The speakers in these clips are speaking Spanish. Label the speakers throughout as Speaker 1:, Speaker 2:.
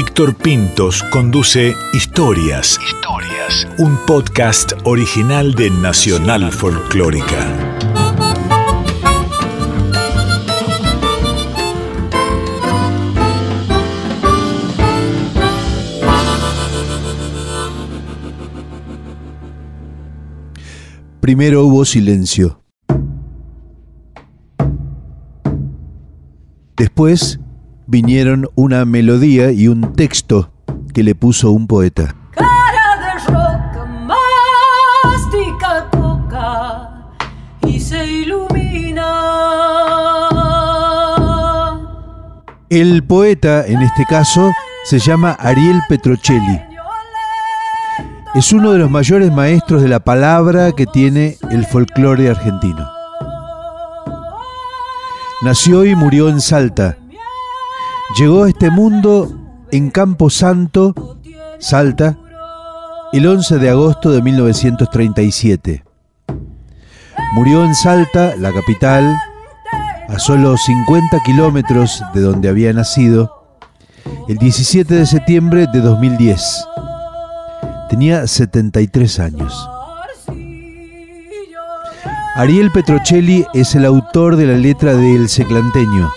Speaker 1: Víctor Pintos conduce Historias. Historias. Un podcast original de Nacional Folclórica.
Speaker 2: Primero hubo silencio. Después vinieron una melodía y un texto que le puso un poeta.
Speaker 3: Cara de roca, mastica, toca y se ilumina.
Speaker 2: El poeta, en este caso, se llama Ariel Petrocelli. Es uno de los mayores maestros de la palabra que tiene el folclore argentino. Nació y murió en Salta. Llegó a este mundo en Campo Santo, Salta, el 11 de agosto de 1937. Murió en Salta, la capital, a solo 50 kilómetros de donde había nacido, el 17 de septiembre de 2010. Tenía 73 años. Ariel Petrocelli es el autor de la letra de El Seclanteño.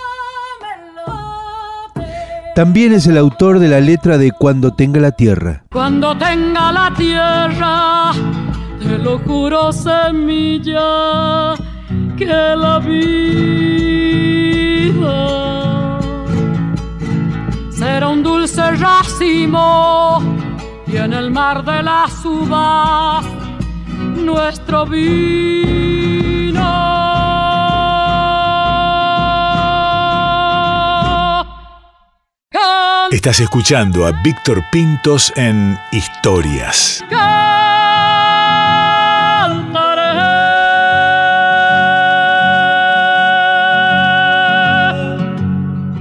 Speaker 2: También es el autor de la letra de Cuando tenga la tierra.
Speaker 3: Cuando tenga la tierra, te lo juro semilla, que la vida será un dulce racimo y en el mar de las uvas nuestro vino.
Speaker 1: Estás escuchando a Víctor Pintos en Historias.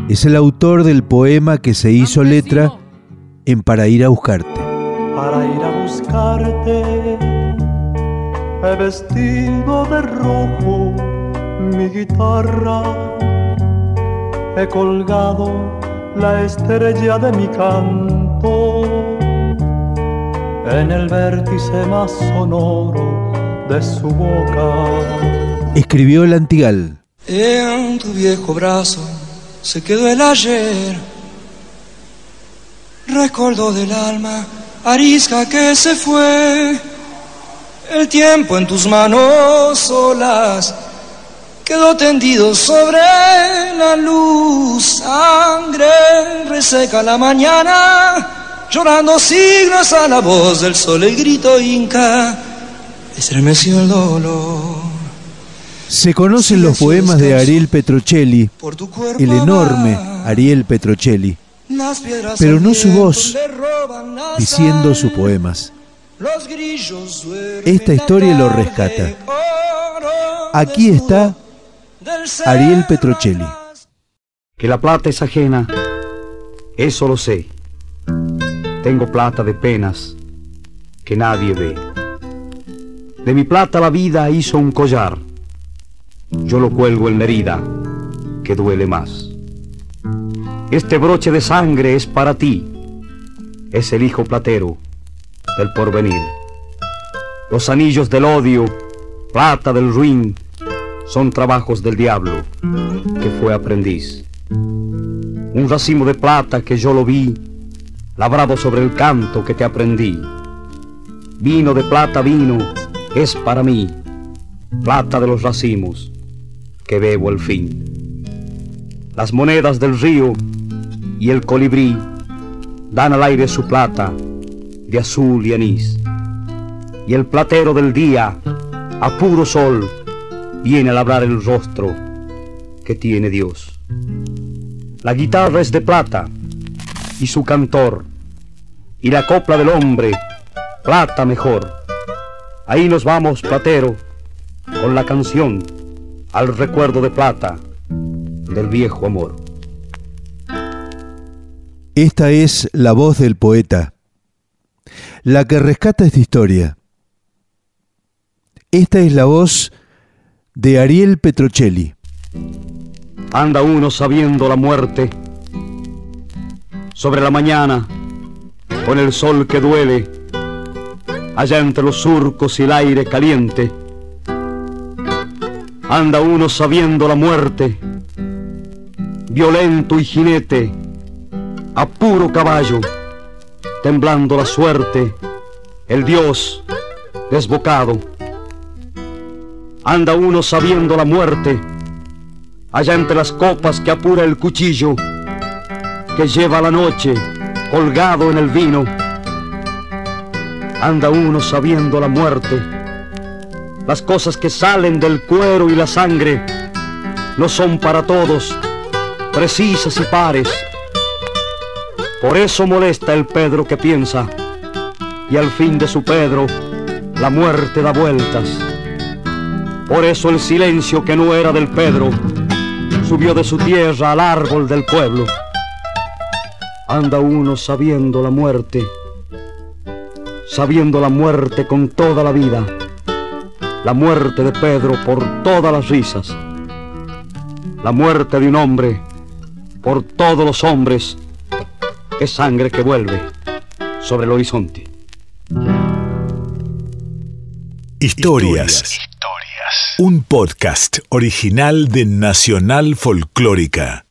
Speaker 2: Es el autor del poema que se hizo letra en Para ir a buscarte.
Speaker 4: Para ir a buscarte he vestido de rojo mi guitarra, he colgado la estrella de mi canto en el vértice más sonoro de su boca.
Speaker 2: Escribió el Antigal.
Speaker 5: En tu viejo brazo se quedó el ayer, recuerdo del alma, arisca que se fue, el tiempo en tus manos solas quedó tendido sobre la luz, sangre reseca la mañana, llorando signos a la voz del sol, el grito inca, estremeció el dolor.
Speaker 2: Se conocen los poemas de Ariel Petrocelli, el enorme Ariel Petrocelli, pero no su voz diciendo sus poemas. Esta historia lo rescata. Aquí está Ariel Petrocelli.
Speaker 6: Que la plata es ajena, eso lo sé. Tengo plata de penas que nadie ve. De mi plata la vida hizo un collar. Yo lo cuelgo en la herida que duele más. Este broche de sangre es para ti. Es el hijo platero del porvenir. Los anillos del odio, plata del ruin, son trabajos del diablo que fue aprendiz. Un racimo de plata que yo lo vi, labrado sobre el canto que te aprendí. Vino de plata, vino, es para mí, plata de los racimos que bebo al fin. Las monedas del río y el colibrí dan al aire su plata de azul y anís. Y el platero del día, a puro sol, viene a labrar el rostro que tiene Dios. La guitarra es de plata y su cantor, y la copla del hombre, plata mejor. Ahí nos vamos, platero, con la canción al recuerdo de plata del viejo amor.
Speaker 2: Esta es la voz del poeta, la que rescata esta historia. Esta es la voz de Ariel Petrocelli.
Speaker 6: Anda uno sabiendo la muerte, sobre la mañana, con el sol que duele, allá entre los surcos y el aire caliente, anda uno sabiendo la muerte, violento y jinete, a puro caballo, temblando la suerte, el Dios desbocado. Anda uno sabiendo la muerte, allá entre las copas que apura el cuchillo, que lleva la noche colgado en el vino. Anda uno sabiendo la muerte, las cosas que salen del cuero y la sangre no son para todos precisas y pares. Por eso molesta el Pedro que piensa, y al fin de su Pedro la muerte da vueltas. Por eso el silencio que no era del Pedro subió de su tierra al árbol del pueblo. Anda uno sabiendo la muerte, sabiendo la muerte con toda la vida, la muerte de Pedro por todas las risas, la muerte de un hombre por todos los hombres, es sangre que vuelve sobre el horizonte.
Speaker 1: Historias. Un podcast original de Nacional Folclórica.